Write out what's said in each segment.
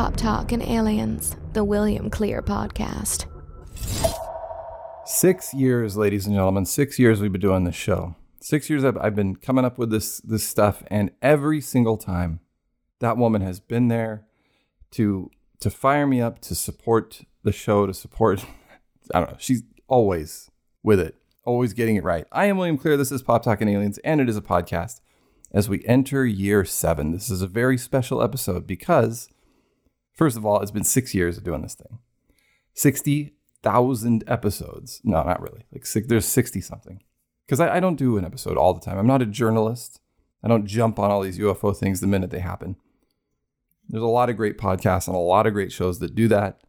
Pop Talk and Aliens, the William Clear podcast. Six years, ladies and gentlemen, six years we've been doing this show. Six years I've, I've been coming up with this this stuff, and every single time, that woman has been there to to fire me up, to support the show, to support. I don't know. She's always with it, always getting it right. I am William Clear. This is Pop Talk and Aliens, and it is a podcast. As we enter year seven, this is a very special episode because, first of all, it's been six years of doing this thing. 60,000 episodes. No, not really. Like six, there's 60 something. Because I, I don't do an episode all the time. I'm not a journalist. I don't jump on all these UFO things the minute they happen. There's a lot of great podcasts and a lot of great shows that do that.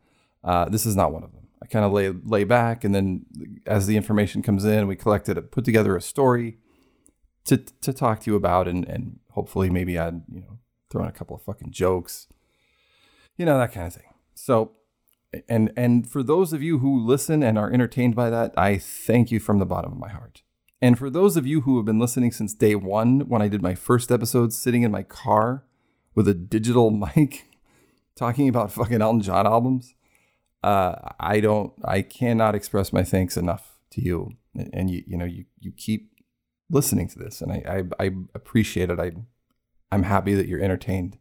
Uh, this is not one of them. I kind of lay lay back, and then as the information comes in, we collect it, put together a story to to talk to you about, and and hopefully maybe add you know throw in a couple of fucking jokes, you know that kind of thing. So, and and for those of you who listen and are entertained by that, I thank you from the bottom of my heart. And for those of you who have been listening since day one, when I did my first episode, sitting in my car with a digital mic, talking about fucking Elton John albums, uh, I don't, I cannot express my thanks enough to you. And you, you know, you you keep listening to this, and I I, I appreciate it. I I'm happy that you're entertained.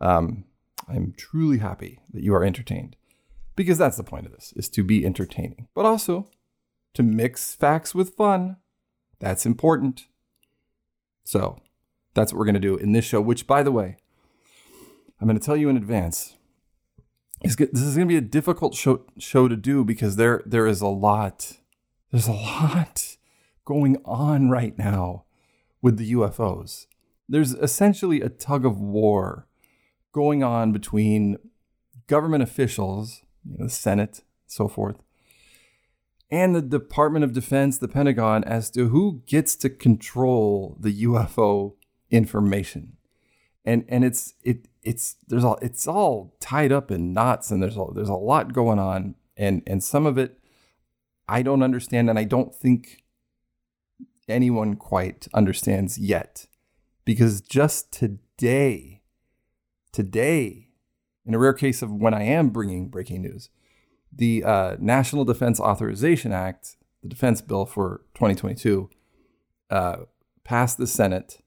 Um, I'm truly happy that you are entertained, because that's the point of this: is to be entertaining, but also to mix facts with fun. That's important. So that's what we're going to do in this show, which, by the way, I'm going to tell you in advance. This is going to be a difficult show, show to do because there there is a lot there's a lot going on right now with the UFOs. There's essentially a tug of war going on between government officials, you know, the Senate, so forth, and the Department of Defense, the Pentagon, as to who gets to control the UFO information. And and it's it it's there's all it's all tied up in knots and there's a, there's a lot going on and and some of it I don't understand and I don't think anyone quite understands yet because just today today in a rare case of when I am bringing breaking news the uh, National Defense Authorization Act, the defense bill for 2022, uh, passed the Senate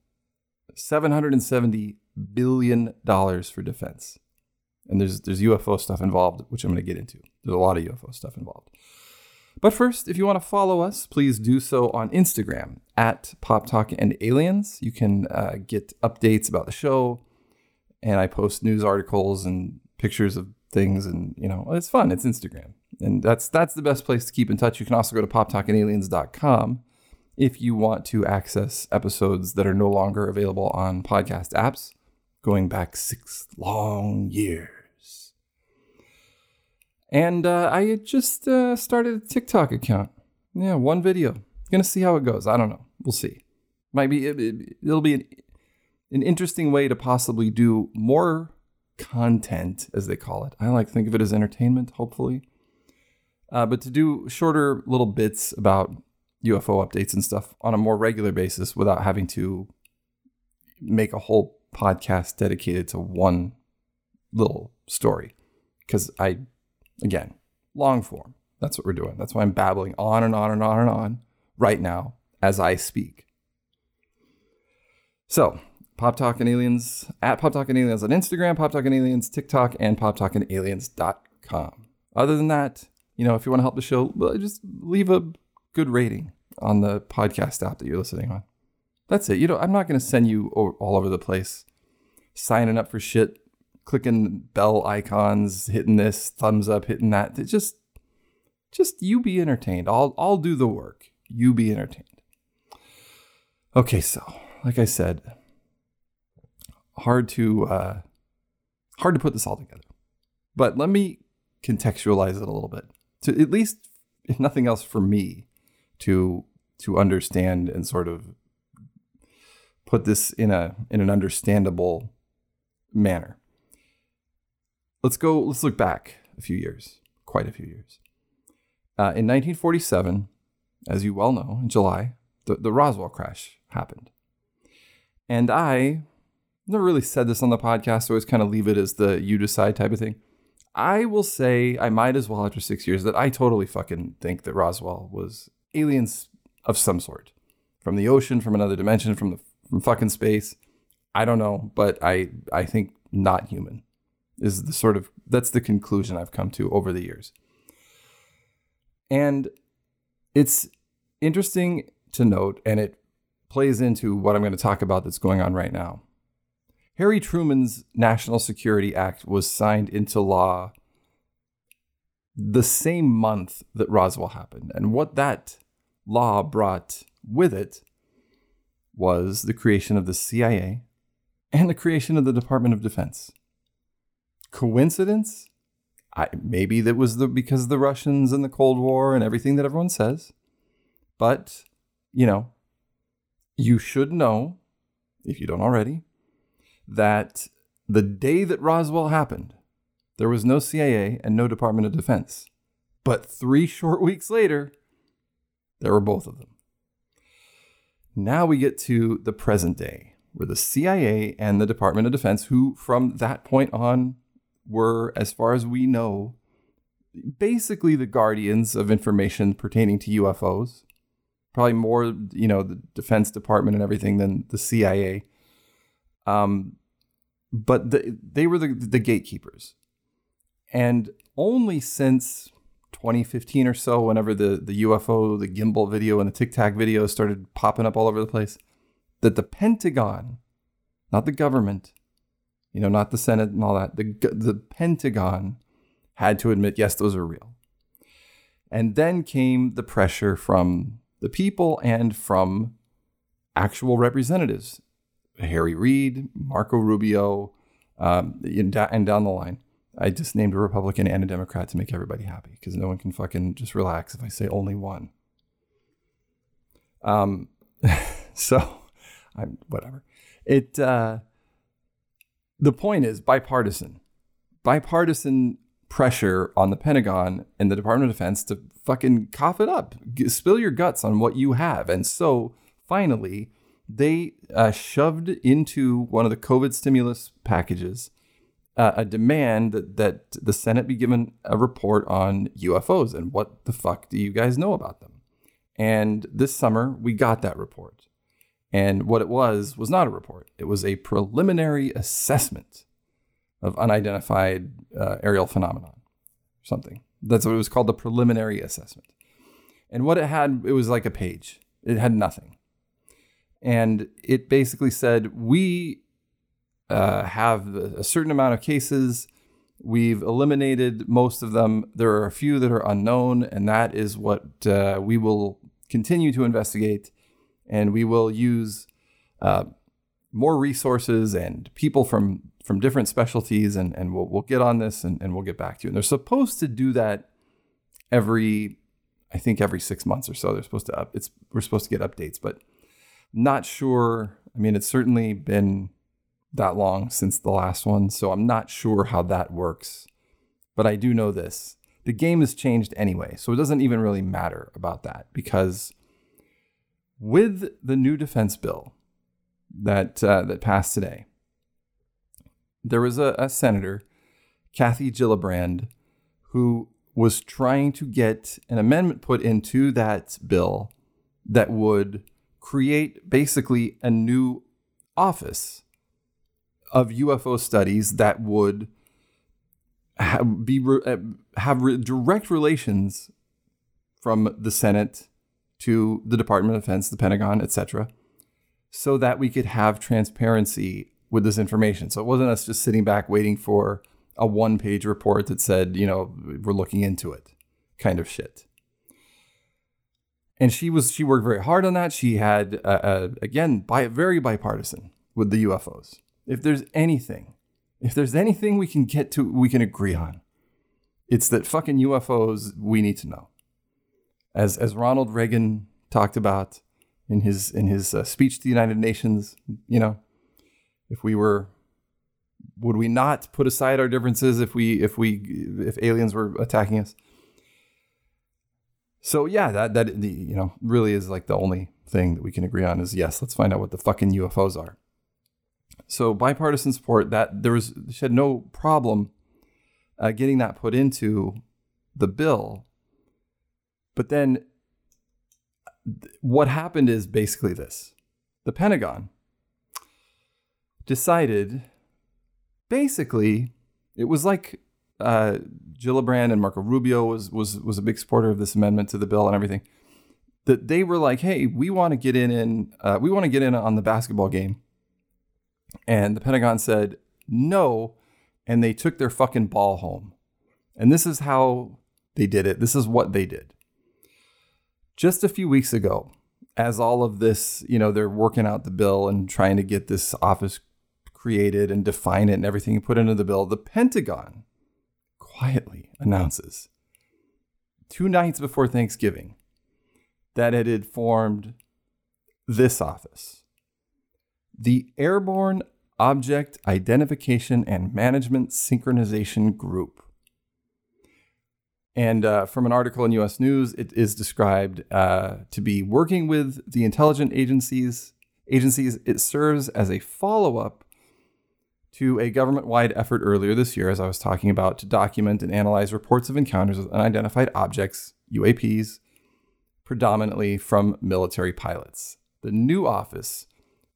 770 billion dollars for defense. And there's there's UFO stuff involved, which I'm going to get into. There's a lot of UFO stuff involved. But first, if you want to follow us, please do so on Instagram at Pop Talk and Aliens. You can uh, get updates about the show, and I post news articles and pictures of things and you know it's fun. It's instagram. And that's that's the best place to keep in touch. You can also go to poptalkingaliens.com if you want to access episodes that are no longer available on podcast apps going back six long years. And uh, i just uh, started a tiktok account. Yeah one video. Gonna see how it goes. I don't know. We'll see. Might be it, it'll be an, an interesting way to possibly do more content, as they call it. I like to think of it as entertainment, hopefully. Uh, but to do shorter little bits about UFO updates and stuff on a more regular basis without having to make a whole podcast dedicated to one little story. Because I, again, long form. That's what we're doing. That's why I'm babbling on and on and on and on right now as I speak. So, Pop Talk and Aliens at Pop Talk and Aliens on Instagram, Pop Talk and Aliens TikTok, and PopTalkingAliens.com. Other than that, you know, if you want to help the show, just leave a good rating on the podcast app that you're listening on. That's it. You know, I'm not going to send you all over the place signing up for shit, clicking bell icons, hitting this, thumbs up, hitting that. Just just you be entertained. I'll I'll do the work. You be entertained. Okay, so like I said, hard to uh, hard to put this all together. But let me contextualize it a little bit to at least, if nothing else, for me to to understand and sort of put this in a in an understandable manner. Let's go. Let's look back a few years, quite a few years. Uh, in 1947, as you well know, in July, the, the Roswell crash happened. And I never really said this on the podcast, so I always kind of leave it as the you decide type of thing. I will say I might as well after six years that I totally fucking think that Roswell was aliens of some sort. From the ocean, from another dimension, from the from fucking space. I don't know, but I I think not human is the sort of that's the conclusion I've come to over the years. And it's interesting to note, and it plays into what I'm going to talk about that's going on right now. Harry Truman's National Security Act was signed into law the same month that Roswell happened. And what that law brought with it was the creation of the CIA and the creation of the Department of Defense. Coincidence? I, maybe that was the because of the Russians and the Cold War and everything that everyone says. But, you know, you should know, if you don't already, that the day that Roswell happened, there was no CIA and no Department of Defense. But three short weeks later, there were both of them. Now we get to the present day, where the CIA and the Department of Defense, who from that point on were, as far as we know, basically the guardians of information pertaining to UFOs, probably more, you know, the Defense Department and everything than the CIA. Um, but the, they were the, the gatekeepers. And only since 2015 or so, whenever the, the UFO, the gimbal video, and the Tic Tac video started popping up all over the place, that the Pentagon, not the government, you know, not the Senate and all that, the, the Pentagon had to admit, yes, those are real. And then came the pressure from the people and from actual representatives Harry Reid, Marco Rubio, um, and down the line. I just named a Republican and a Democrat to make everybody happy because no one can fucking just relax if I say only one. Um, so I'm whatever. It uh, the point is bipartisan, bipartisan pressure on the Pentagon and the Department of Defense to fucking cough it up, spill your guts on what you have, and so finally they uh, shoved into one of the COVID stimulus packages uh, a demand that, that the Senate be given a report on UFOs and what the fuck do you guys know about them? And this summer, we got that report. And what it was was not a report, it was a preliminary assessment of unidentified uh, aerial phenomenon, or something. That's what it was called the preliminary assessment. And what it had, it was like a page, it had nothing. And it basically said, we uh, have a certain amount of cases. We've eliminated most of them. There are a few that are unknown, and that is what uh, we will continue to investigate. And we will use uh, more resources and people from from different specialties, and, and we'll, we'll get on this and, and we'll get back to you. And they're supposed to do that every, I think every six months or so. They're supposed to up. It's we're supposed to get updates, but not sure. I mean, it's certainly been that long since the last one, so I'm not sure how that works. But I do know this the game has changed anyway, so it doesn't even really matter about that because with the new defense bill that uh, that passed today, there was a, a senator, Kathy Gillibrand, who was trying to get an amendment put into that bill that would create basically a new office of UFO studies that would eh, have, be have direct relations from the Senate to the Department of Defense, the Pentagon, etc., so that we could have transparency with this information. So it wasn't us just sitting back waiting for a one-page report that said, you know, we're looking into it, kind of shit. And she was she worked very hard on that. She had uh, uh, again very bipartisan with the UFOs if there's anything, if there's anything we can get to, we can agree on, it's that fucking UFOs we need to know. As as Ronald Reagan talked about in his in his uh, speech to the United Nations, you know, if we were would we not put aside our differences if we if we if aliens were attacking us? So yeah, that that you know really is like the only thing that we can agree on is yes, let's find out what the fucking UFOs are. So bipartisan support that there was she had no problem uh, getting that put into the bill. But then th- what happened is basically this: the Pentagon decided, basically, it was like uh, Gillibrand and Marco Rubio was was was a big supporter of this amendment to the bill and everything. That they were like, hey, we want to get in in uh, we want to get in on the basketball game, and the Pentagon said no, and they took their fucking ball home. And this is how they did it. This is what they did. Just a few weeks ago, as all of this, you know, they're working out the bill and trying to get this office created and define it and everything put into the bill, the Pentagon quietly announces two nights before Thanksgiving that it had formed this office the Airborne Object Identification and Management Synchronization Group. And uh, from an article in US News, it is described uh, to be working with the intelligence agencies. Agencies, it serves as a follow up to a government wide effort earlier this year, as I was talking about, to document and analyze reports of encounters with unidentified objects, UAPs, predominantly from military pilots. The new office,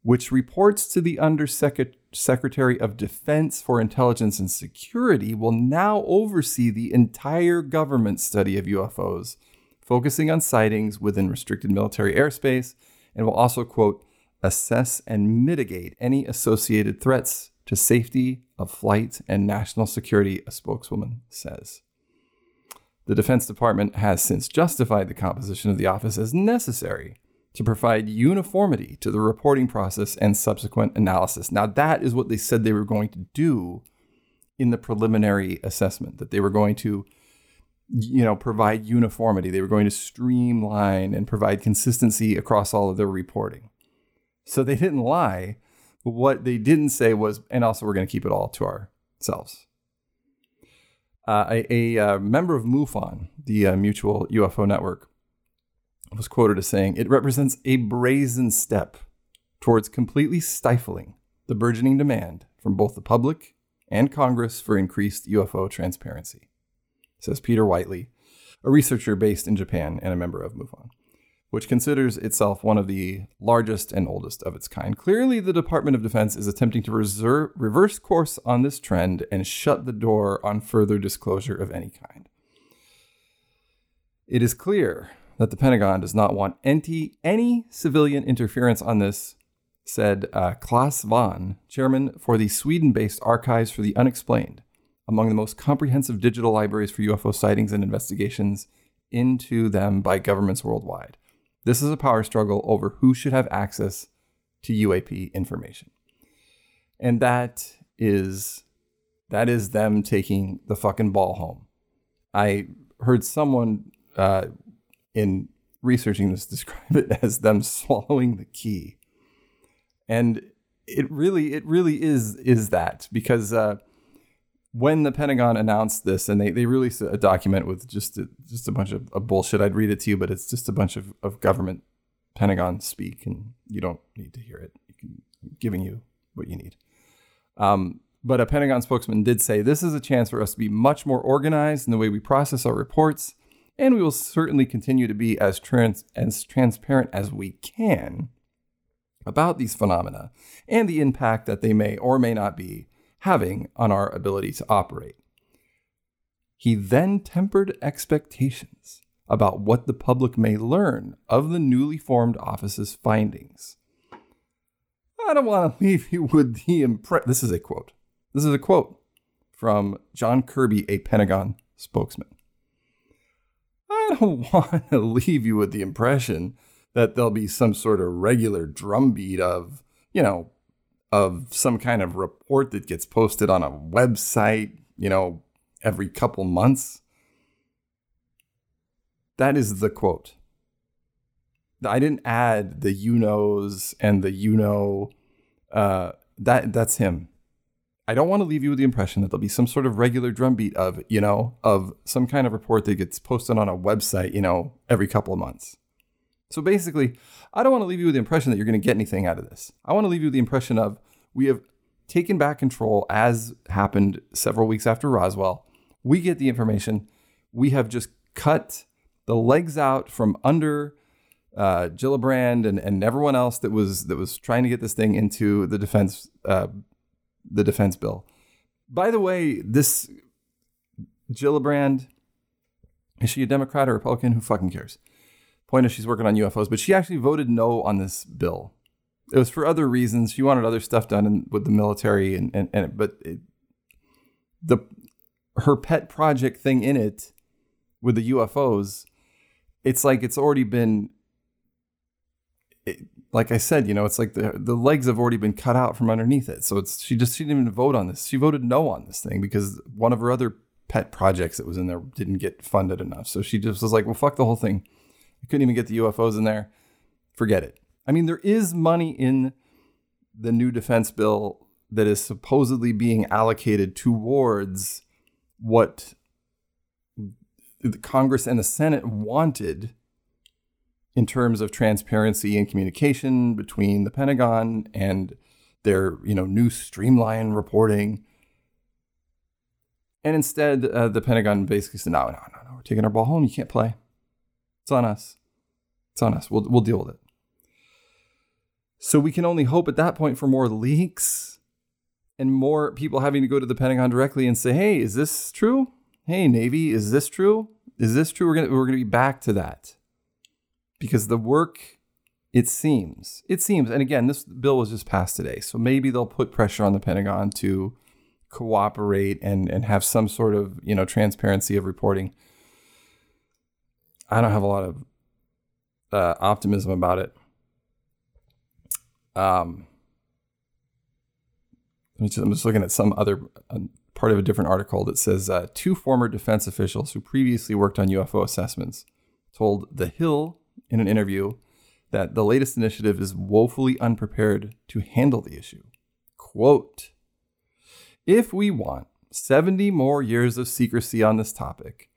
which reports to the Undersecretary of Defense for Intelligence and Security, will now oversee the entire government study of UFOs, focusing on sightings within restricted military airspace, and will also, quote, assess and mitigate any associated threats to safety of flight and national security, a spokeswoman says. The Defense Department has since justified the composition of the office as necessary to provide uniformity to the reporting process and subsequent analysis. Now, that is what they said they were going to do in the preliminary assessment, that they were going to you know provide uniformity they were going to streamline and provide consistency across all of their reporting so they didn't lie what they didn't say was, and also we're going to keep it all to ourselves. Uh, a, a uh, member of MUFON, the uh, Mutual UFO Network, was quoted as saying, It represents a brazen step towards completely stifling the burgeoning demand from both the public and Congress for increased UFO transparency, says Peter Whiteley, a researcher based in Japan and a member of MUFON which considers itself one of the largest and oldest of its kind. Clearly, the Department of Defense is attempting to reserve, reverse course on this trend and shut the door on further disclosure of any kind. It is clear that the Pentagon does not want any, any civilian interference on this, said uh, Clas Svahn, chairman for the Sweden based Archives for the Unexplained, among the most comprehensive digital libraries for UFO sightings and investigations into them by governments worldwide. This is a power struggle over who should have access to UAP information. And that is that is them taking the fucking ball home. I heard someone uh, in researching this describe it as them swallowing the key, and it really, it really is is that because uh, when the Pentagon announced this, and they, they released a document with just a, just a bunch of, of, bullshit. I'd read it to you, but it's just a bunch of, of government Pentagon speak, and you don't need to hear it. Can, I'm giving you what you need. Um, but a Pentagon spokesman did say this is a chance for us to be much more organized in the way we process our reports, and we will certainly continue to be as, trans- as transparent as we can about these phenomena and the impact that they may or may not be having on our ability to operate. He then tempered expectations about what the public may learn of the newly formed office's findings. I don't want to leave you with the impression. This is a quote. This is a quote from John Kirby, a Pentagon spokesman. I don't want to leave you with the impression that there'll be some sort of regular drumbeat of, you know, of some kind of report that gets posted on a website, you know, every couple months. That is the quote. I didn't add the you knows and the you know. Uh, that that's him. I don't want to leave you with the impression that there'll be some sort of regular drumbeat of, you know, of some kind of report that gets posted on a website, you know, every couple of months. So basically, I don't want to leave you with the impression that you're going to get anything out of this. I want to leave you with the impression of We have taken back control, as happened several weeks after Roswell. We get the information. We have just cut the legs out from under uh, Gillibrand and, and everyone else that was that was trying to get this thing into the defense uh, the defense bill. By the way, this Gillibrand is she a Democrat or Republican? Who fucking cares? Point is, she's working on UFOs, but she actually voted no on this bill. It was for other reasons. She wanted other stuff done in, with the military, and and, and but it, the her pet project thing in it with the UFOs, it's like it's already been. It, like I said, you know, it's like the the legs have already been cut out from underneath it. So it's she just she didn't even vote on this. She voted no on this thing because one of her other pet projects that was in there didn't get funded enough. So she just was like, well, fuck the whole thing. I couldn't even get the UFOs in there. Forget it. I mean, there is money in the new defense bill that is supposedly being allocated towards what the Congress and the Senate wanted in terms of transparency and communication between the Pentagon and their, you know, new streamline reporting and instead, uh, the Pentagon basically said, no, no, no, no, we're taking our ball home. You can't play. It's on us. It's on us. We'll, we'll deal with it. So we can only hope at that point for more leaks and more people having to go to the Pentagon directly and say, hey, is this true? Hey, Navy, is this true? Is this true? We're going we're to be back to that. Because the work, it seems, it seems, and again, this bill was just passed today. So maybe they'll put pressure on the Pentagon to cooperate and and have some sort of you know transparency of reporting. I don't have a lot of uh, optimism about it. Um, I'm just looking at some other uh, part of a different article that says uh, two former defense officials who previously worked on UFO assessments told The Hill in an interview that the latest initiative is woefully unprepared to handle the issue. Quote, if we want 70 more years of secrecy on this topic,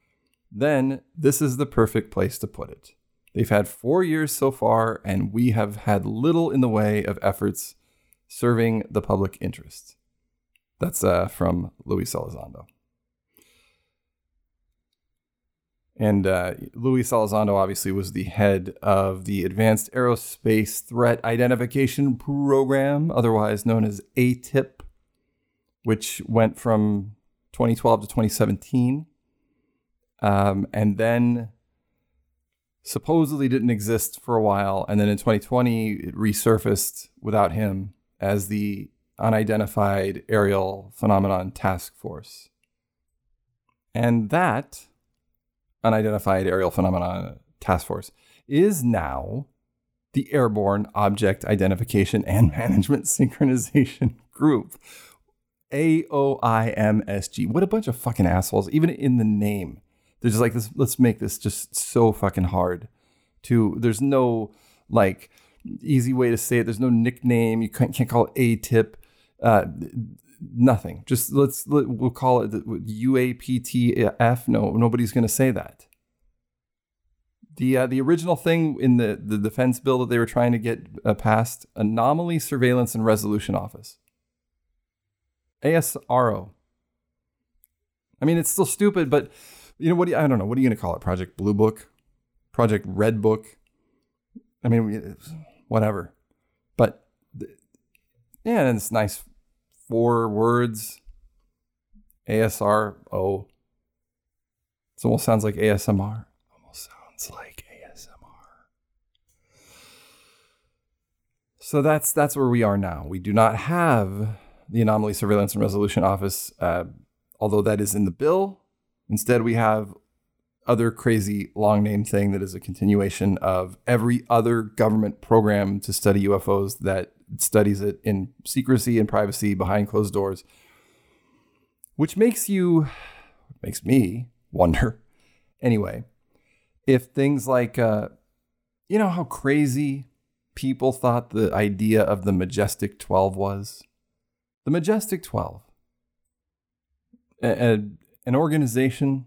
then this is the perfect place to put it. They've had four years so far, and we have had little in the way of efforts serving the public interest. That's uh, from Luis Elizondo. And uh, Luis Elizondo obviously was the head of the Advanced Aerospace Threat Identification Program, otherwise known as AATIP which went from 2012 to 2017. Um, and then supposedly didn't exist for a while. And then in 2020, it resurfaced without him as the Unidentified Aerial Phenomenon Task Force. And that Unidentified Aerial Phenomenon Task Force is now the Airborne Object Identification and Management Synchronization Group, a O I M S G. What a bunch of fucking assholes. Even in the name, they're just like, this, let's make this just so fucking hard. To there's no like easy way to say it. There's no nickname. You can't, can't call it A tip. Uh, nothing. Just let's let, we'll call it UAPTF. No, nobody's going to say that. The uh, the original thing in the the defense bill that they were trying to get uh, passed, anomaly surveillance and resolution office. ASRO. I mean, it's still stupid, but you know what? Do you, I don't know. What are you going to call it? Project Blue Book, Project Red Book. I mean, whatever. But yeah, and it's nice. Four words. ASRO. It almost sounds like ASMR. Almost sounds like ASMR. So that's that's where we are now. We do not have the Anomaly Surveillance and Resolution Office, uh, although that is in the bill. Instead, we have other crazy long name thing that is a continuation of every other government program to study UFOs that studies it in secrecy and privacy behind closed doors, which makes you, makes me wonder, anyway, if things like, uh, you know, how crazy people thought the idea of the Majestic 12 was? The Majestic 12, a, a, an organization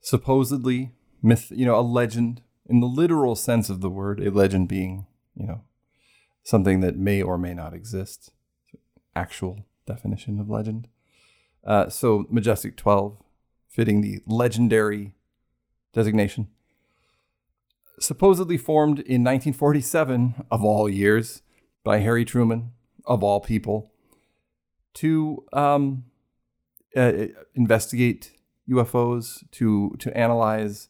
supposedly myth, you know, a legend in the literal sense of the word, a legend being, you know, something that may or may not exist. actual definition of legend. Uh, so Majestic 12, fitting the legendary designation. Supposedly formed in 1947, of all years, by Harry Truman, of all people, to um, uh, investigate UFOs, to to analyze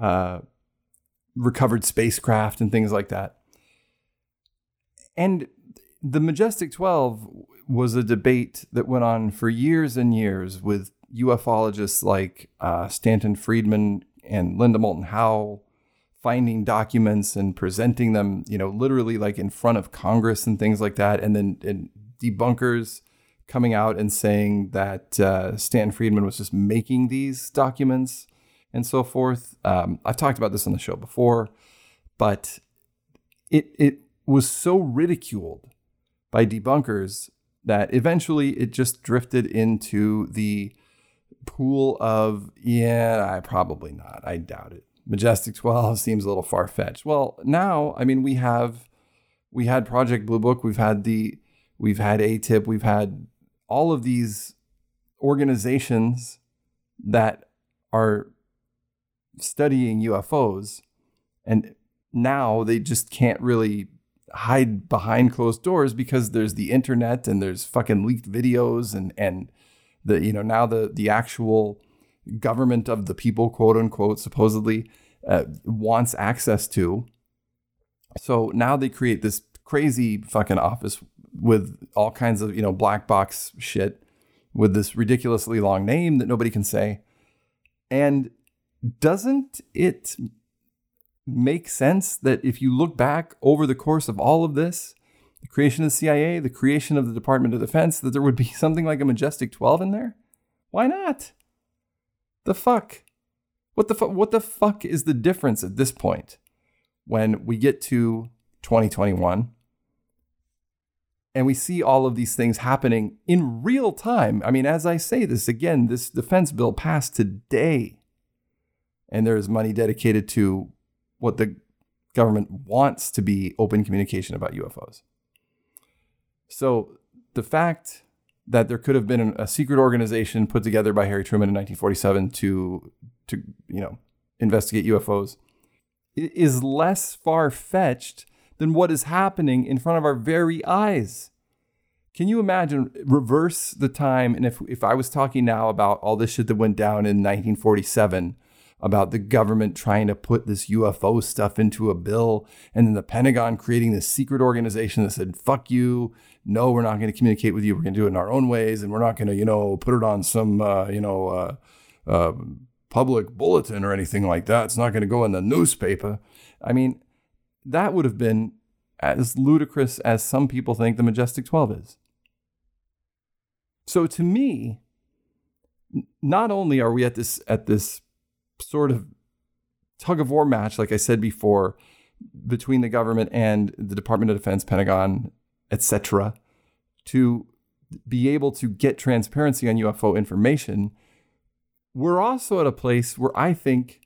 uh, recovered spacecraft and things like that. And the Majestic 12 was a debate that went on for years and years with ufologists like uh, Stanton Friedman and Linda Moulton Howe finding documents and presenting them, you know, literally like in front of Congress and things like that. And then and debunkers coming out and saying that uh, Stanton Friedman was just making these documents and so forth. Um, I've talked about this on the show before, but it it was so ridiculed by debunkers that eventually it just drifted into the pool of yeah, I probably not. I doubt it. Majestic 12 seems a little far fetched. Well, now I mean we have we had Project Blue Book, we've had the we've had AATIP, we've had all of these organizations that are studying UFOs and now they just can't really hide behind closed doors because there's the internet and there's fucking leaked videos and and the you know now the the actual government of the people quote unquote supposedly uh, wants access to. So now they create this crazy fucking office with all kinds of you know black box shit with this ridiculously long name that nobody can say and doesn't it make sense that if you look back over the course of all of this, the creation of the CIA, the creation of the Department of Defense, that there would be something like a Majestic 12 in there? Why not? The fuck? What the fuck? What the fuck is the difference at this point when we get to 2021 and we see all of these things happening in real time? I mean, as I say this again, this defense bill passed today, and there is money dedicated to what the government wants to be open communication about UFOs. So the fact that there could have been a secret organization put together by Harry Truman in 1947 to to you know investigate UFOs is less far fetched than what is happening in front of our very eyes. Can you imagine reverse the time and if if I was talking now about all this shit that went down in 1947 about the government trying to put this UFO stuff into a bill, and then the Pentagon creating this secret organization that said, fuck you. No, we're not going to communicate with you. We're going to do it in our own ways, and we're not going to, you know, put it on some, uh, you know, uh, uh, public bulletin or anything like that. It's not going to go in the newspaper. I mean, that would have been as ludicrous as some people think the Majestic 12 is. So to me, not only are we at this at this sort of tug of war match, like I said before, between the government and the Department of Defense, Pentagon, etc., to be able to get transparency on UFO information. We're also at a place where I think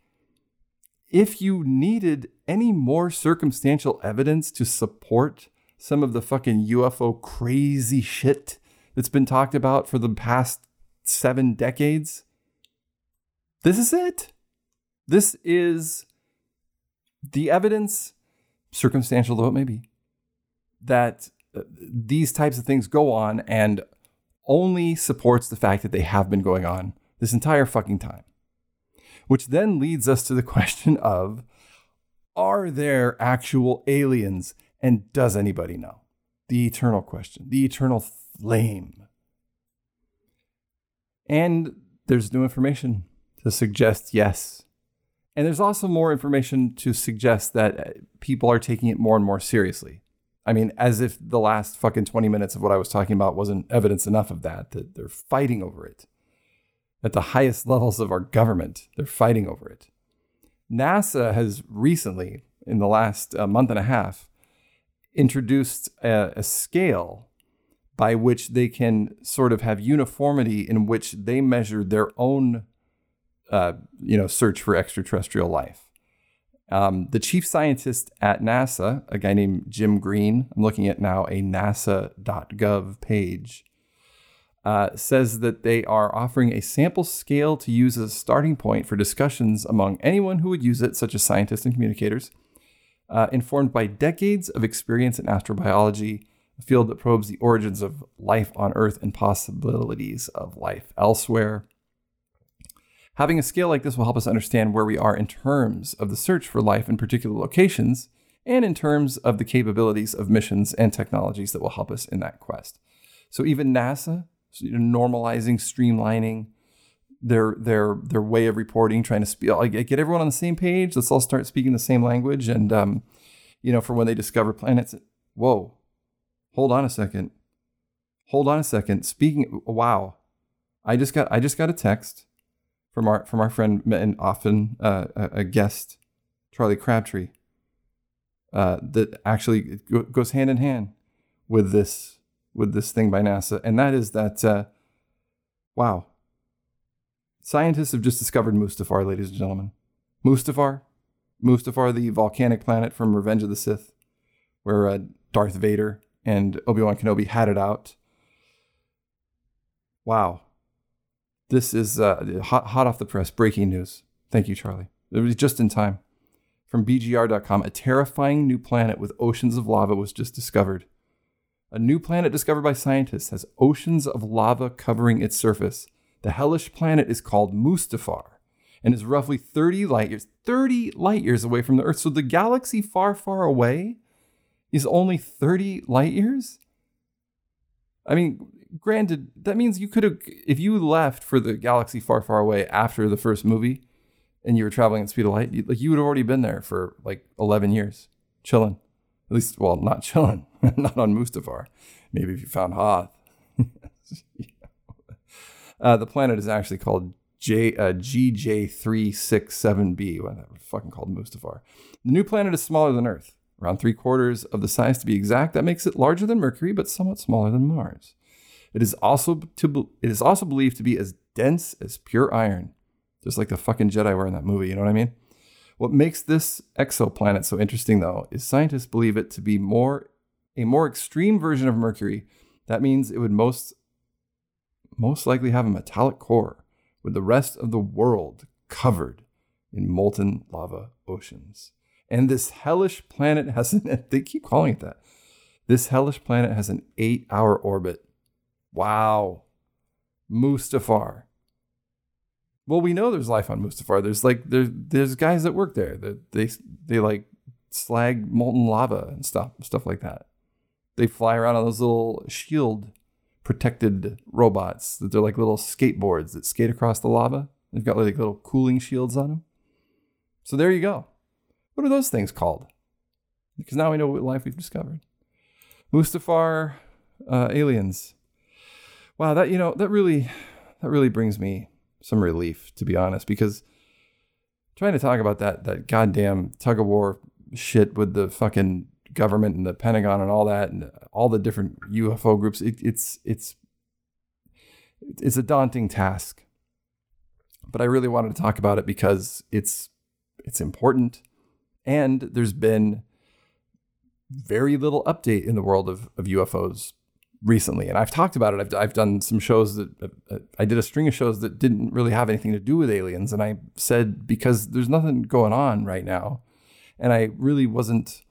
if you needed any more circumstantial evidence to support some of the fucking UFO crazy shit that's been talked about for the past seven decades, this is it. This is the evidence, circumstantial though it may be, that uh, these types of things go on and only supports the fact that they have been going on this entire fucking time. Which then leads us to the question of are there actual aliens and does anybody know? The eternal question, the eternal flame. And there's new information to suggest yes, and there's also more information to suggest that uh, people are taking it more and more seriously. I mean, as if the last fucking 20 minutes of what I was talking about wasn't evidence enough of that, that they're fighting over it. At the highest levels of our government, they're fighting over it. NASA has recently, in the last uh, month and a half, introduced a, a scale by which they can sort of have uniformity in which they measure their own uh, you know, search for extraterrestrial life. Um, the chief scientist at NASA, a guy named Jim Green, I'm looking at now a nasa.gov page, uh, says that they are offering a sample scale to use as a starting point for discussions among anyone who would use it, such as scientists and communicators, uh, informed by decades of experience in astrobiology, a field that probes the origins of life on Earth and possibilities of life elsewhere. Having a scale like this will help us understand where we are in terms of the search for life in particular locations and in terms of the capabilities of missions and technologies that will help us in that quest. So even NASA, you know, normalizing, streamlining their their their way of reporting, trying to speak, like, get everyone on the same page. Let's all start speaking the same language, and um, you know, for when they discover planets. Whoa, hold on a second, hold on a second. Speaking, wow, I just got I just got a text from our from our friend and often uh, a guest, Charlie Crabtree. Uh, that actually goes hand in hand with this with this thing by NASA, and that is that uh, wow, scientists have just discovered Mustafar, ladies and gentlemen. Mustafar, Mustafar, the volcanic planet from Revenge of the Sith, where uh, Darth Vader and Obi Wan Kenobi had it out. Wow, this is uh, hot, hot off the press, breaking news. Thank you, Charlie. It was just in time. From BGR.com, a terrifying new planet with oceans of lava was just discovered. A new planet discovered by scientists has oceans of lava covering its surface. The hellish planet is called Mustafar and is roughly 30 light years, 30 light years away from the Earth. So the galaxy far, far away is only 30 light years? I mean, granted, that means you could have, if you left for the galaxy far, far away after the first movie, and you were traveling at the speed of light, you, like you would have already been there for like eleven years, chilling. At least, well, not chilling, not on Mustafar. Maybe if you found Hoth. uh, the planet is actually called J uh, GJ367b. What fucking called Mustafar. The new planet is smaller than Earth, around three quarters of the size to be exact. That makes it larger than Mercury, but somewhat smaller than Mars. It is also to it is also believed to be as dense as pure iron, just like the fucking Jedi were in that movie. You know what I mean? What makes this exoplanet so interesting, though, is scientists believe it to be more a more extreme version of Mercury. That means it would most most likely have a metallic core, with the rest of the world covered in molten lava oceans. And this hellish planet has an they keep calling it that. This hellish planet has an eight-hour orbit Wow. Mustafar. Well, we know there's life on Mustafar. There's like there's there's guys that work there that they they like slag molten lava and stuff stuff like that. They fly around on those little shield protected robots that they're like little skateboards that skate across the lava. They've got like little cooling shields on them. So there you go. What are those things called? Because now we know what life we've discovered. Mustafar uh, aliens wow, that you know that really that really brings me some relief to be honest because trying to talk about that that goddamn tug of war shit with the fucking government and the Pentagon and all that and all the different UFO groups it, it's it's it's a daunting task. But I really wanted to talk about it because it's it's important. And there's been very little update in the world of, of UFOs recently, and I've talked about it. I've, I've done some shows that uh, I did a string of shows that didn't really have anything to do with aliens, and I said because there's nothing going on right now, and I really wasn't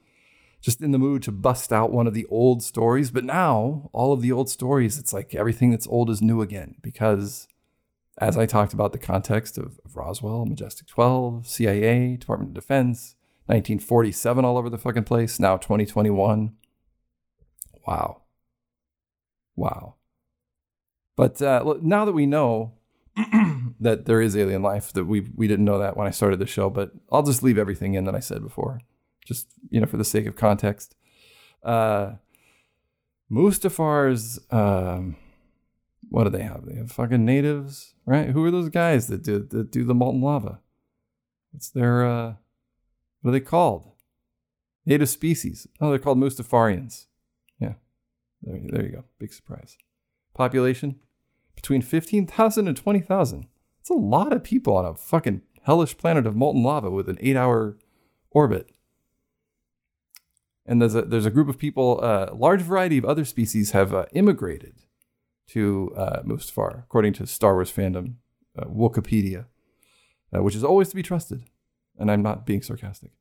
just in the mood to bust out one of the old stories. But now, all of the old stories, it's like everything that's old is new again because. As I talked about the context of, of Roswell, Majestic 12, CIA, Department of Defense, 1947 all over the fucking place, now 2021. Wow Wow. But uh, now that we know that there is alien life, that we we didn't know that when I started the show, but I'll just leave everything in that I said before, just you know for the sake of context. Uh, Mustafar's, um, what do they have? They have fucking natives, right? Who are those guys that do that do the molten lava? What's their uh, what are they called? Native species. Oh, they're called Mustafarians. There, there you go. Big surprise. Population between 15,000 and 20,000. It's a lot of people on a fucking hellish planet of molten lava with an eight hour orbit. And there's a, there's a group of people, a uh, large variety of other species have uh, immigrated to uh, Mustafar, according to Star Wars fandom, uh, Wikipedia, uh, which is always to be trusted. And I'm not being sarcastic.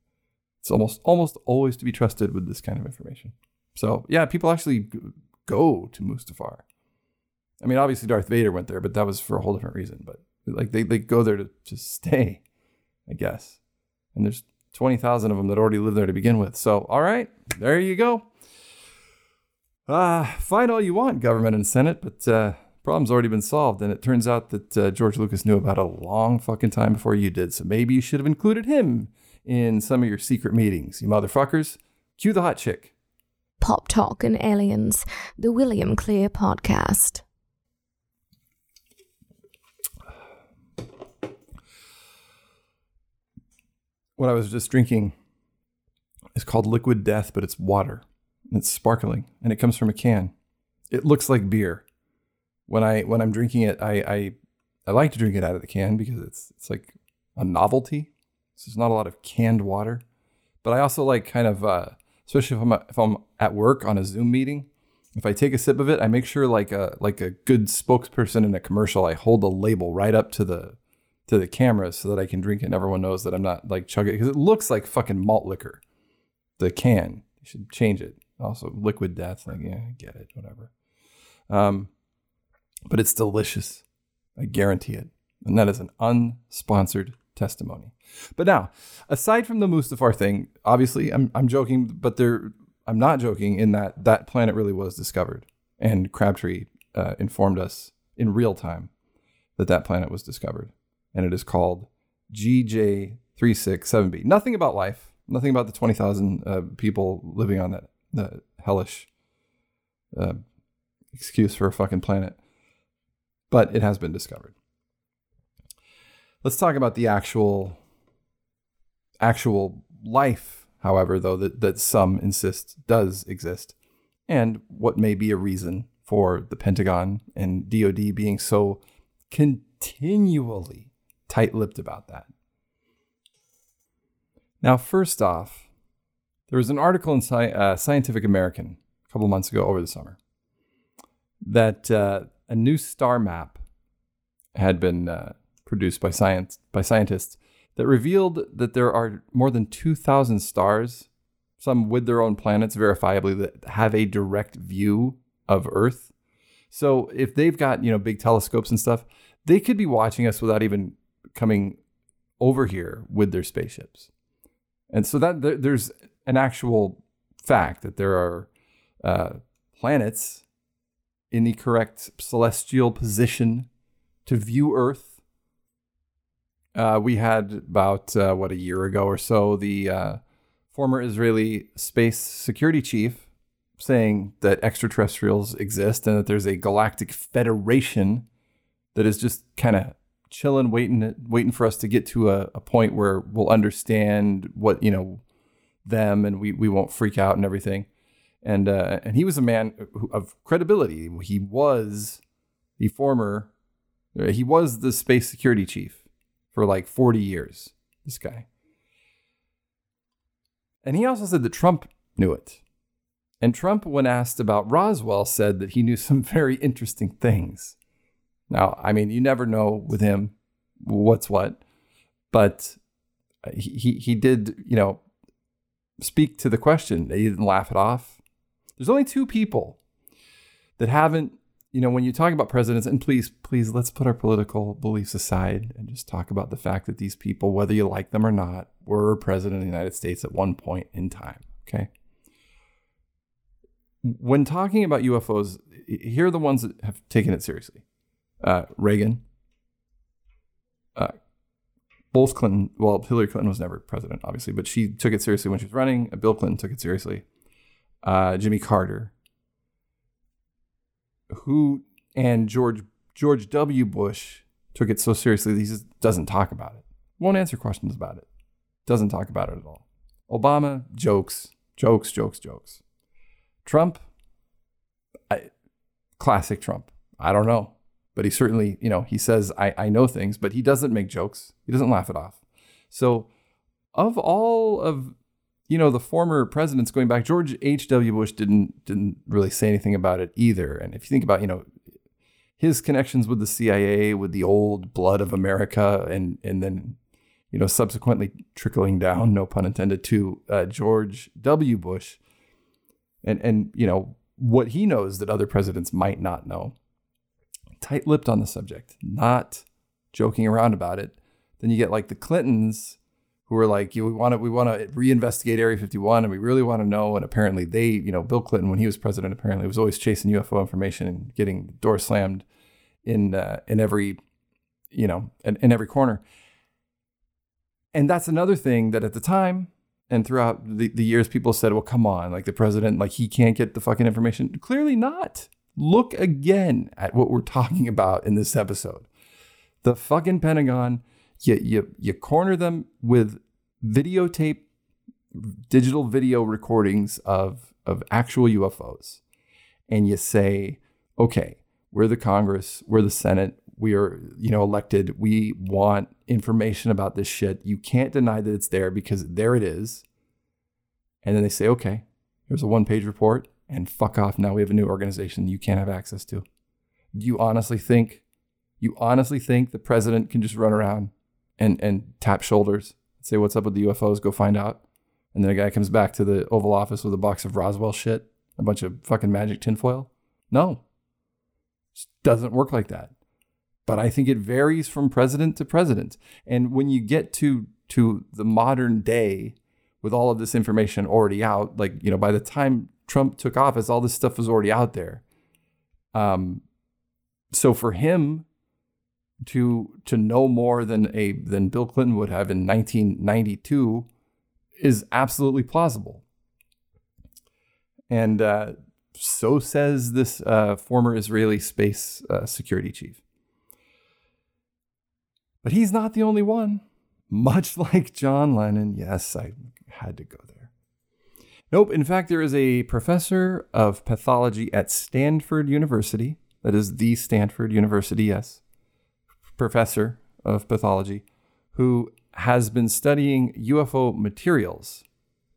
It's almost almost always to be trusted with this kind of information. So yeah, people actually go to Mustafar. I mean, obviously Darth Vader went there, but that was for a whole different reason. But like they, they go there to, to stay, I guess. And there's 20,000 of them that already live there to begin with. So, all right, there you go. Uh, fight all you want, government and Senate, but uh, problem's already been solved. And it turns out that uh, George Lucas knew about a long fucking time before you did. So maybe you should have included him in some of your secret meetings, you motherfuckers. Cue the hot chick. Pop Talk and Aliens, the William Clear podcast. What I was just drinking is called Liquid Death, but it's water. It's sparkling and it comes from a can. It looks like beer. When I when I'm drinking it, I I, I like to drink it out of the can because it's it's like a novelty. So there's not a lot of canned water. But I also like kind of uh, especially if I'm if I'm at work on a Zoom meeting, if I take a sip of it, I make sure like a like a good spokesperson in a commercial, I hold the label right up to the to the camera so that I can drink it and everyone knows that I'm not like chugging it because it looks like fucking malt liquor. The can. You should change it also liquid death. Like, yeah, I get it, whatever. Um, but it's delicious. I guarantee it. And that is an unsponsored testimony. But now, aside from the Mustafar thing, obviously I'm I'm joking, but there I'm not joking in that that planet really was discovered, and Crabtree uh, informed us in real time that that planet was discovered, and it is called GJ367b. Nothing about life, nothing about the 20,000 uh, people living on that the hellish uh, excuse for a fucking planet. But it has been discovered. Let's talk about the actual actual life, however, though that, that some insist does exist, and what may be a reason for the Pentagon and DoD being so continually tight-lipped about that. Now, first off, there was an article in Sci- uh, Scientific American a couple months ago over the summer that uh, a new star map had been uh, produced by science by scientists that revealed that there are more than 2,000 stars, some with their own planets, verifiably that have a direct view of Earth. So if they've got you know big telescopes and stuff, they could be watching us without even coming over here with their spaceships. And so that there's an actual fact that there are uh, planets in the correct celestial position to view Earth. Uh, we had about uh, what a year ago or so the uh, former Israeli space security chief saying that extraterrestrials exist and that there's a galactic federation that is just kind of chilling, waiting, waiting for us to get to a, a point where we'll understand what you know them and we, we won't freak out and everything. And, uh, and he was a man of credibility. He was the former, uh, he was the space security chief for like 40 years, this guy. And he also said that Trump knew it. And Trump, when asked about Roswell, said that he knew some very interesting things. Now, I mean, you never know with him what's what, but he, he, did, you know, speak to the question. He didn't laugh it off. There's only two people that haven't, you know, when you talk about presidents, and please, please, let's put our political beliefs aside and just talk about the fact that these people, whether you like them or not, were president of the United States at one point in time. Okay. When talking about UFOs, here are the ones that have taken it seriously uh, Reagan, uh, both Clinton, well, Hillary Clinton was never president, obviously, but she took it seriously when she was running. Bill Clinton took it seriously. Uh, Jimmy Carter, who and George George W. Bush took it so seriously that he just doesn't talk about it. Won't answer questions about it. Doesn't talk about it at all. Obama jokes, jokes, jokes, jokes. Trump, I, classic Trump. I don't know but he certainly, you know, he says, I, I know things, but he doesn't make jokes. He doesn't laugh it off. So of all of you know the former presidents going back, George H. W. Bush didn't didn't really say anything about it either. And if you think about you know his connections with the CIA, with the old blood of America, and and then you know subsequently trickling down, no pun intended, to uh, George W. Bush, and and you know what he knows that other presidents might not know. Tight-lipped on the subject, not joking around about it. Then you get like the Clintons who are like, you, we want to we want to reinvestigate Area 51 and we really want to know. And apparently they, you know, Bill Clinton when he was president, apparently was always chasing UFO information and getting door slammed in uh, in every, you know, in, in every corner. And that's another thing that at the time and throughout the, the years, people said, well, come on, like the president, like he can't get the fucking information. Clearly not. Look again at what we're talking about in this episode. The fucking Pentagon you you you corner them with videotape digital video recordings of of actual UFOs and you say okay we're the congress we're the senate we are you know elected we want information about this shit. You can't deny that it's there because there it is. And then they say okay here's a one page report and fuck off. Now we have a new organization you can't have access to. Do you honestly think you honestly think the president can just run around and and tap shoulders, say what's up with the UFOs, go find out. And then a guy comes back to the Oval Office with a box of Roswell shit, a bunch of fucking magic tinfoil. No, it doesn't work like that. But I think it varies from president to president. And when you get to to the modern day, with all of this information already out, like you know, by the time Trump took office, all this stuff was already out there. Um, so for him to to know more than a than Bill Clinton would have in 1992 is absolutely plausible. And uh, so says this uh, former Israeli space uh, security chief. But he's not the only one. Much like John Lennon, yes, I had to go there. Nope, in fact, there is a professor of pathology at Stanford University. That is the Stanford University, yes professor of pathology who has been studying UFO materials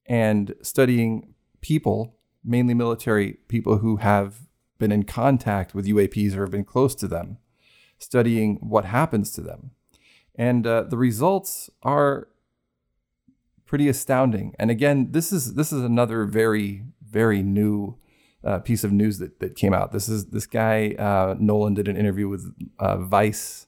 and studying people, mainly military people who have been in contact with UAPs or have been close to them, studying what happens to them. And uh, the results are pretty astounding. And again, this is this is another very very new uh, piece of news that, that came out. This is this guy uh, Nolan did an interview with uh, Vice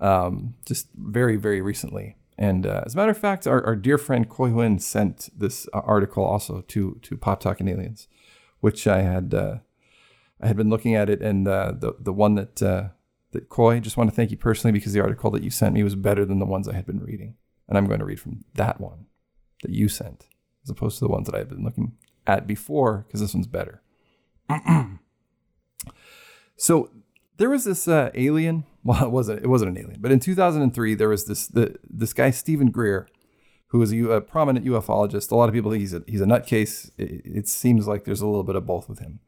um, just very, very recently. And uh, as a matter of fact, our, our dear friend Coy Huynh sent this uh, article also to to Pop Talk and Aliens, which I had uh, I had been looking at it, and uh, the the one that uh, that Coy just want to thank you personally because the article that you sent me was better than the ones I had been reading, and I'm going to read from that one that you sent as opposed to the ones that I had been looking at before because this one's better. so there was this uh, alien well, it wasn't. It wasn't an alien. But in 2003, there was this the, this guy Steven Greer, who was a, a, prominent ufologist. A lot of people think he's a he's a nutcase. It, it seems like there's a little bit of both with him.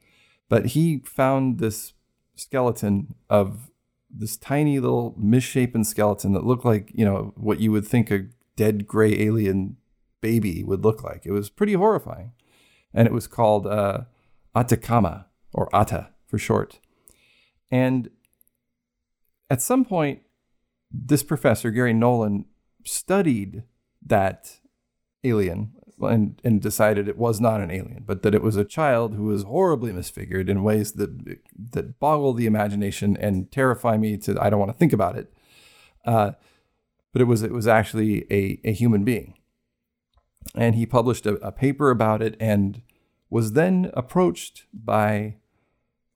But he found this skeleton of this tiny little misshapen skeleton that looked like you know what you would think a dead gray alien baby would look like. It was pretty horrifying, and it was called uh, Atacama or Ata for short. And at some point, this professor, Gary Nolan, studied that alien and, and decided it was not an alien, but that it was a child who was horribly misfigured in ways that that boggle the imagination and terrify me to I don't want to think about it. Uh, but it was it was actually a, a human being. And he published a, a paper about it and was then approached by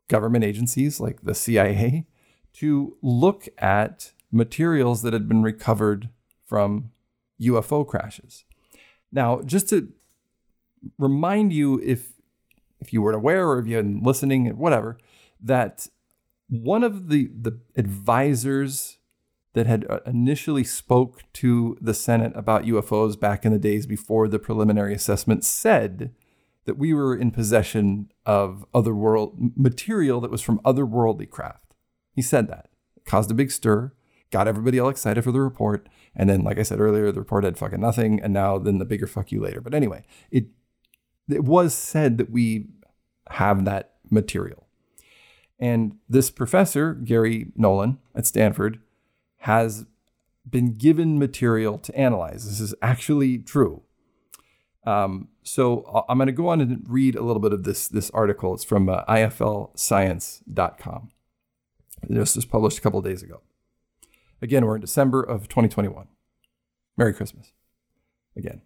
government agencies like the CIA to look at materials that had been recovered from UFO crashes. Now, just to remind you, if if you weren't aware or if you hadn't listening, whatever, that one of the the advisors that had uh, initially spoke to the Senate about UFOs back in the days before the preliminary assessment said that we were in possession of otherworld material that was from otherworldly craft. He said that. It caused a big stir. got everybody all excited for the report. And then, like I said earlier, the report had fucking nothing. And now then the bigger fuck you later. But anyway, it it was said that we have that material. And this professor, Gary Nolan at Stanford, has been given material to analyze. This is actually true. Um, so I'm going to go on and read a little bit of this, this article. It's from uh, iflscience.com. This was published a couple days ago. Again, we're in December of 2021. Merry Christmas. Again,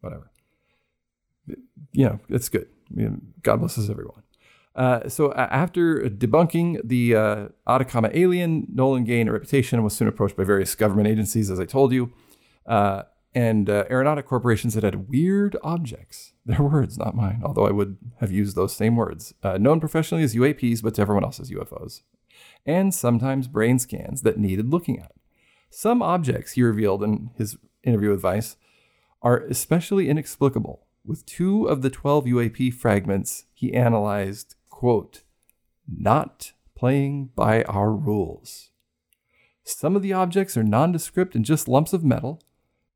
whatever. You know, it's good. God blesses everyone. Uh, so after debunking the uh, Atacama alien, Nolan gained a reputation and was soon approached by various government agencies, as I told you, uh, and uh, aeronautic corporations that had weird objects. Their words, not mine, although I would have used those same words. Uh, known professionally as UAPs, but to everyone else as UFOs. And sometimes brain scans that needed looking at. Some objects, he revealed in his interview with Vice, are especially inexplicable. With two of the 12 UAP fragments he analyzed quote, not playing by our rules. Some of the objects are nondescript and just lumps of metal.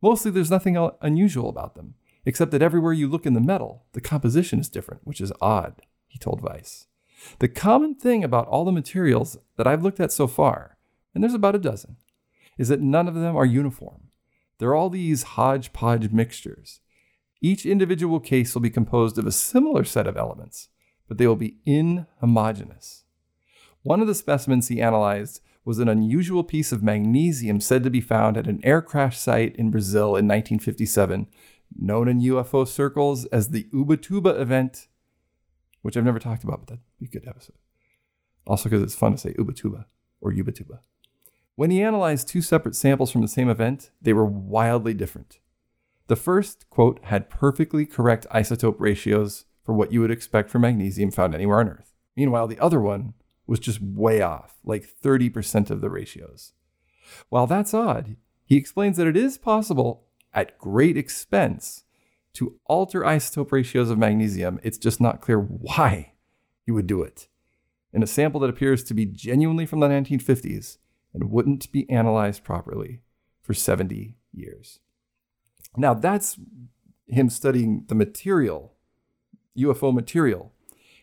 Mostly there's nothing unusual about them, except that everywhere you look in the metal, the composition is different, which is odd, he told Vice. The common thing about all the materials that I've looked at so far, and there's about a dozen, is that none of them are uniform. They're all these hodgepodge mixtures. Each individual case will be composed of a similar set of elements, but they will be inhomogeneous. One of the specimens he analyzed was an unusual piece of magnesium said to be found at an air crash site in Brazil in 1957, known in UFO circles as the Ubatuba event, which I've never talked about, but that'd be a good episode. Also, because it's fun to say Ubatuba or Ubatuba. When he analyzed two separate samples from the same event, they were wildly different. The first, quote, had perfectly correct isotope ratios for what you would expect for magnesium found anywhere on Earth. Meanwhile, the other one was just way off, like 30% of the ratios. While that's odd, he explains that it is possible at great expense to alter isotope ratios of magnesium. It's just not clear why you would do it. In a sample that appears to be genuinely from the 1950s and wouldn't be analyzed properly for 70 years. Now, that's him studying the material UFO material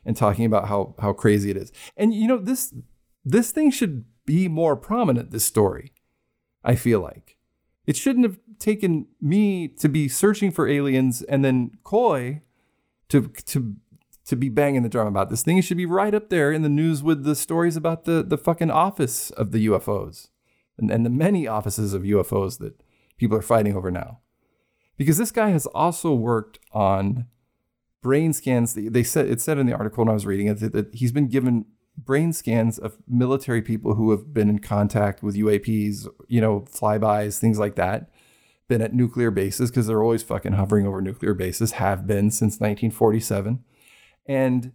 and talking about how how crazy it is. And you know this this thing should be more prominent this story. I feel like it shouldn't have taken me to be searching for aliens and then Coy to to to be banging the drum about this thing. It should be right up there in the news with the stories about the the fucking office of the UFOs and, and the many offices of UFOs that people are fighting over now. Because this guy has also worked on brain scans. They said it said in the article when I was reading it that, that he's been given brain scans of military people who have been in contact with UAPs, you know, flybys, things like that. Been at nuclear bases because they're always fucking hovering over nuclear bases. Have been since 1947, and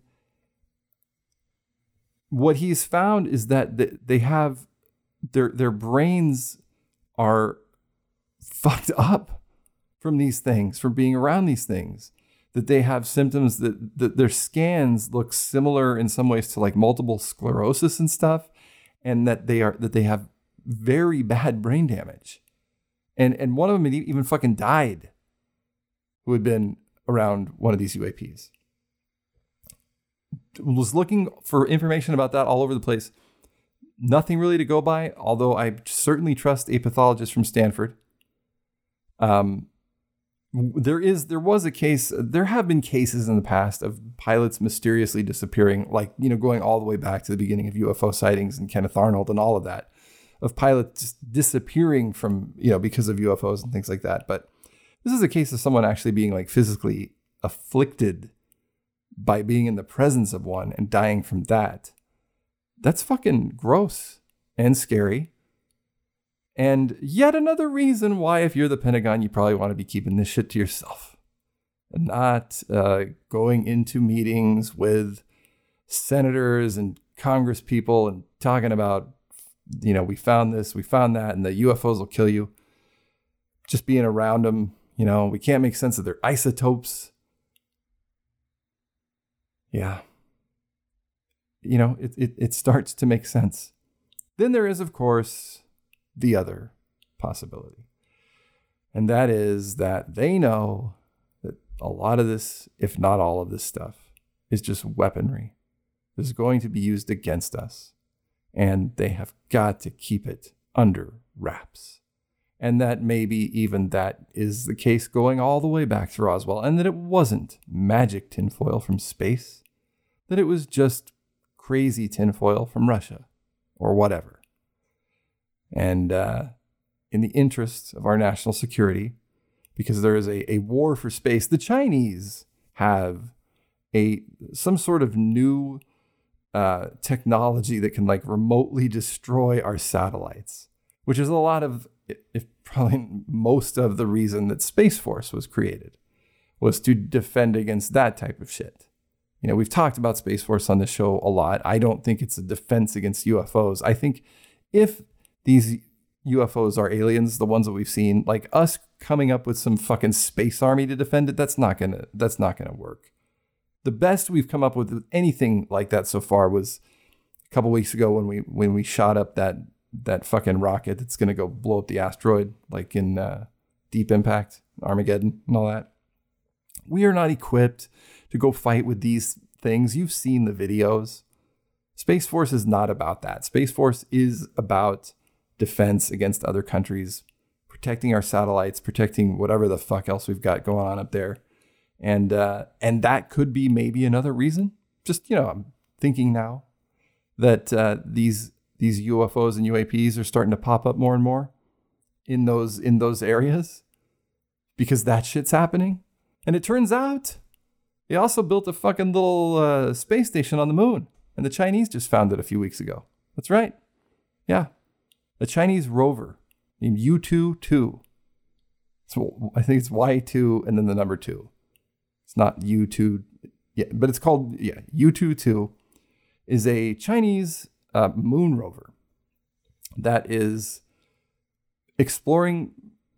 what he's found is that they have their their brains are fucked up from these things, from being around these things that they have symptoms that, that their scans look similar in some ways to like multiple sclerosis and stuff, and that they are that they have very bad brain damage. And and one of them even fucking died who had been around one of these UAPs. Was looking for information about that all over the place. Nothing really to go by, although I certainly trust a pathologist from Stanford. Um, there is there was a case there have been cases in the past of pilots mysteriously disappearing like you know going all the way back to the beginning of UFO sightings and Kenneth Arnold and all of that of pilots disappearing from you know because of UFOs and things like that. But this is a case of someone actually being like physically afflicted by being in the presence of one and dying from that. That's fucking gross and scary and yet another reason why, if you're the Pentagon, you probably want to be keeping this shit to yourself and not uh, going into meetings with senators and Congress people and talking about, you know, we found this, we found that, and the UFOs will kill you. Just being around them, you know, we can't make sense of their isotopes. Yeah. You know, it, it, it starts to make sense. Then there is, of course, the other possibility. And that is that they know that a lot of this, if not all of this stuff, is just weaponry. Is going to be used against us. And they have got to keep it under wraps. And that maybe even that is the case going all the way back to Roswell, and that it wasn't magic tinfoil from space, that it was just crazy tinfoil from Russia or whatever. And uh, in the interest of our national security, because there is a, a war for space, the Chinese have a some sort of new uh, technology that can like remotely destroy our satellites, which is a lot of, if probably most of the reason that Space Force was created, was to defend against that type of shit. You know, we've talked about Space Force on this show a lot. I don't think it's a defense against UFOs. I think if these UFOs are aliens, the ones that we've seen, like us coming up with some fucking space army to defend it, that's not gonna that's not gonna work. The best we've come up with anything like that so far was a couple weeks ago when we when we shot up that that fucking rocket that's gonna go blow up the asteroid, like in uh, Deep Impact, Armageddon, and all that. We are not equipped to go fight with these things. You've seen the videos. Space Force is not about that. Space Force is about defense against other countries, protecting our satellites, protecting whatever the fuck else we've got going on up there. And uh, and that could be maybe another reason. Just you know, I'm thinking now that uh, these these UFOs and UAPs are starting to pop up more and more in those in those areas because that shit's happening. And it turns out they also built a fucking little uh, space station on the moon, and the Chinese just found it a few weeks ago. That's right. Yeah. A Chinese rover named Yutu 2. So I think it's Y2 and then the number 2. It's not U2, yeah, but it's called, yeah, Yutu 2 is a Chinese uh, moon rover that is exploring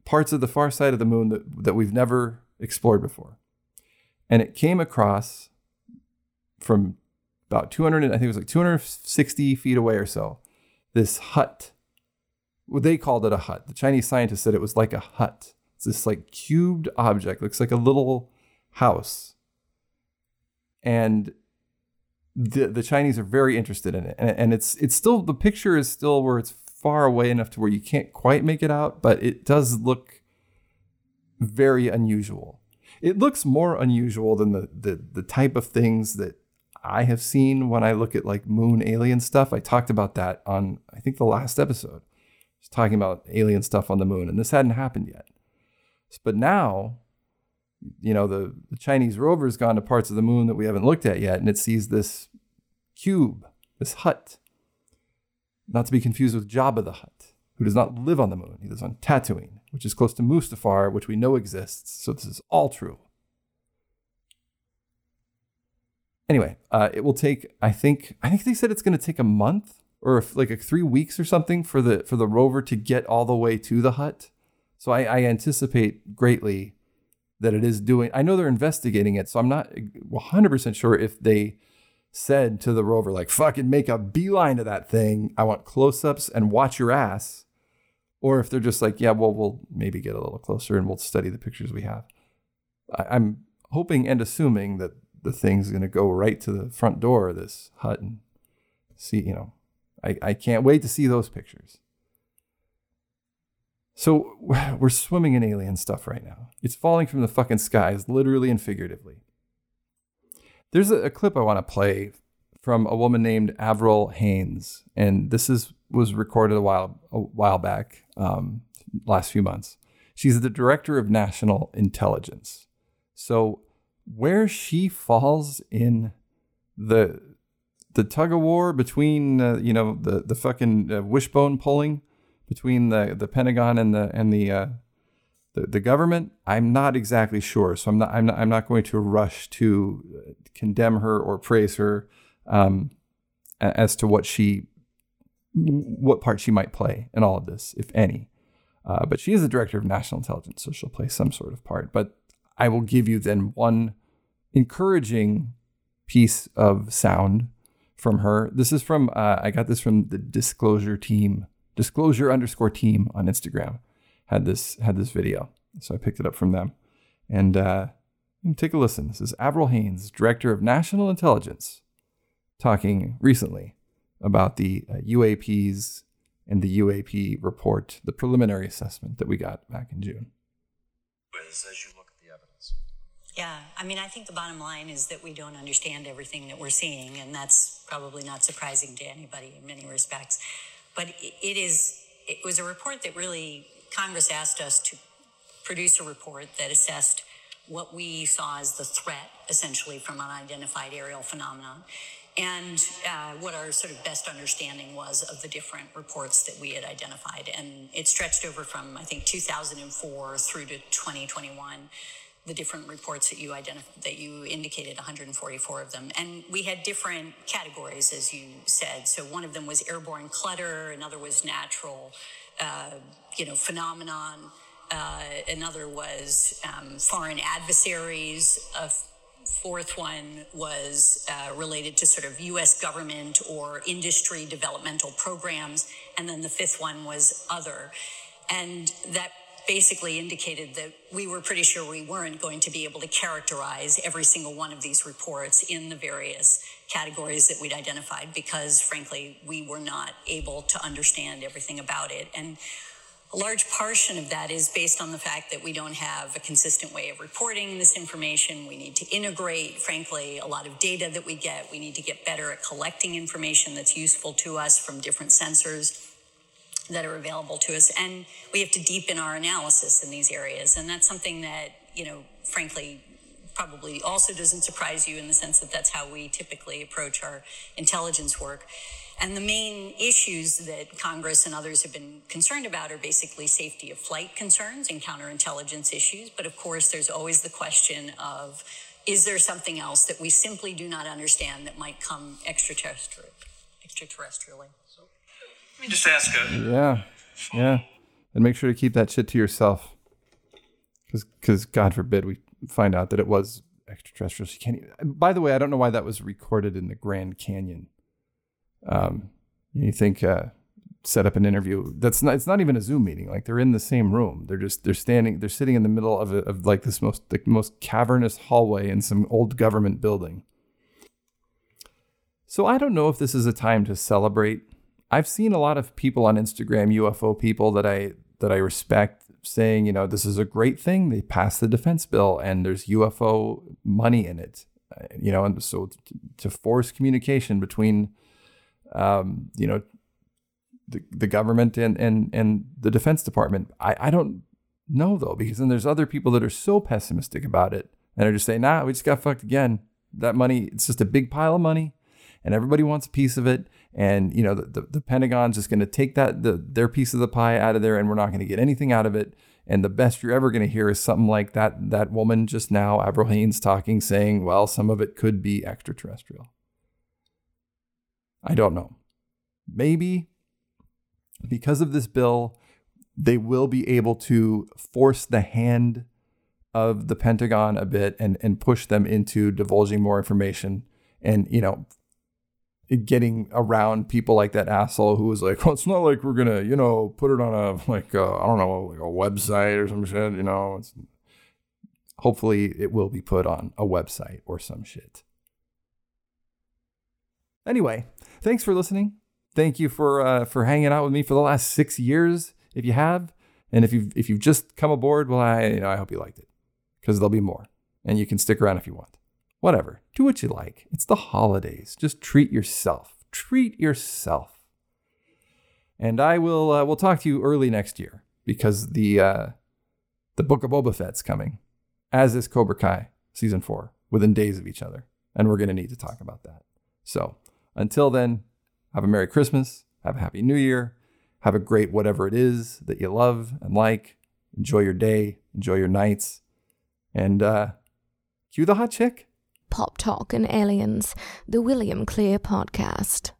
parts of the far side of the moon that, that we've never explored before and it came across from about 200, I think it was like 260 feet away or so, this hut. Well, they called it a hut. The Chinese scientists said it was like a hut. It's this like cubed object, looks like a little house. And the the Chinese are very interested in it, and, and it's it's still the picture is still where it's far away enough to where you can't quite make it out, but it does look very unusual it looks more unusual than the, the the type of things that I have seen when I look at like moon alien stuff. I talked about that on I think the last episode. Was talking about alien stuff on the moon, and this hadn't happened yet. But now, you know, the, the Chinese rover's gone to parts of the moon that we haven't looked at yet, and it sees this cube, this hut. Not to be confused with Jabba the Hutt, who does not live on the moon. He lives on Tatooine which is close to Mustafar, which we know exists. So this is all true. Anyway, uh, it will take. I think. I think they said it's going to take a month or if, like three weeks or something for the for the rover to get all the way to the hut. So I, I anticipate greatly that it is doing. I know they're investigating it, so I'm not 100% sure if they said to the rover like fucking make a beeline to that thing. I want close-ups and watch your ass or if they're just like, yeah, well, we'll maybe get a little closer and we'll study the pictures we have. I, am hoping and assuming that the thing's going to go right to the front door of this hut and see, you know, I, I can't wait to see those pictures. So we're swimming in alien stuff right now. It's falling from the fucking skies, literally and figuratively. There's a, a clip I want to play from a woman named Avril Haines, and this is was recorded a while a while back, um, last few months. She's the director of national intelligence. So where she falls in the the tug of war between uh, you know the the fucking uh, wishbone pulling between the the Pentagon and the and the, uh, the the government, I'm not exactly sure. So I'm not I'm not, I'm not going to rush to condemn her or praise her um, as to what she what part she might play in all of this, if any. Uh, but she is the director of national intelligence, so she'll play some sort of part. But I will give you then one encouraging piece of sound from her. This is from, uh, I got this from the disclosure team, Disclosure underscore team on Instagram had this had this video, so I picked it up from them, and uh, take a listen. This is Avril Haines, director of national intelligence, talking recently about the uh, UAPs and the UAP report, the preliminary assessment that we got back in June. As you look at the evidence. Yeah, I mean, I think the bottom line is that we don't understand everything that we're seeing, and that's probably not surprising to anybody in many respects. But it is, it was a report that really, Congress asked us to produce a report that assessed what we saw as the threat, essentially, from unidentified aerial phenomenon and uh, what our sort of best understanding was of the different reports that we had identified. And it stretched over from, I think, 2004 through to 2021 the different reports that you identified that you indicated 144 of them. And we had different categories as you said. So one of them was airborne clutter another was natural uh, you know phenomenon uh, another was um, foreign adversaries a fourth one was uh, related to sort of US government or industry developmental programs and then the fifth one was other. And that basically indicated that we were pretty sure we weren't going to be able to characterize every single one of these reports in the various categories that we'd identified because, frankly, we were not able to understand everything about it. And a large portion of that is based on the fact that we don't have a consistent way of reporting this information. We need to integrate, frankly, a lot of data that we get. We need to get better at collecting information that's useful to us from different sensors that are available to us. And we have to deepen our analysis in these areas. And that's something that, you know, frankly, probably also doesn't surprise you in the sense that that's how we typically approach our intelligence work. And the main issues that Congress and others have been concerned about are basically safety of flight concerns and counterintelligence issues. But of course, there's always the question of is there something else that we simply do not understand that might come extraterrestrially? extraterrestrially? Let me just ask a. Yeah, yeah, and make sure to keep that shit to yourself, because because God forbid we find out that it was extraterrestrials. You can't. Even, by the way, I don't know why that was recorded in the Grand Canyon. Um, you think uh, set up an interview? That's not. It's not even a Zoom meeting. Like they're in the same room. They're just they're standing. They're sitting in the middle of a, of like this most the most cavernous hallway in some old government building. So I don't know if this is a time to celebrate I've seen a lot of people on Instagram, UFO people that I that I respect, saying, you know, this is a great thing. They passed the defense bill, and there's UFO money in it. Uh, you know, and so to force communication between, um, you know, the, the government and and and the Defense Department. I I don't know though, because then there's other people that are so pessimistic about it and are just saying, nah, we just got fucked again. That money, it's just a big pile of money, and everybody wants a piece of it and you know the, the, the pentagon's just going to take that the, their piece of the pie out of there and we're not going to get anything out of it. And the best you're ever going to hear is something like that that woman just now avril haines talking saying well some of it could be extraterrestrial. I don't know. Maybe because of this bill they will be able to force the hand of the pentagon a bit and and push them into divulging more information. And you know getting around people like that asshole who was like, well, it's not like we're gonna, you know, put it on a like uh, I don't know, like a website or some shit. You know, it's, hopefully it will be put on a website or some shit. Anyway, thanks for listening. Thank you for uh, for hanging out with me for the last six years. If you have, and if you if you've just come aboard, well, I you know I hope you liked it because there'll be more, and you can stick around if you want. Whatever. Do what you like. It's the holidays. Just treat yourself. Treat yourself. And I will uh, we'll talk to you early next year because the uh, the Book of Boba Fett's coming, as is Cobra Kai season four, within days of each other, and we're going to need to talk about that. So until then, have a Merry Christmas, have a Happy New Year, have a great whatever it is that you love and like. Enjoy your day, enjoy your nights, and uh, cue the hot chick. Pop Talk and Aliens, the William Clear podcast.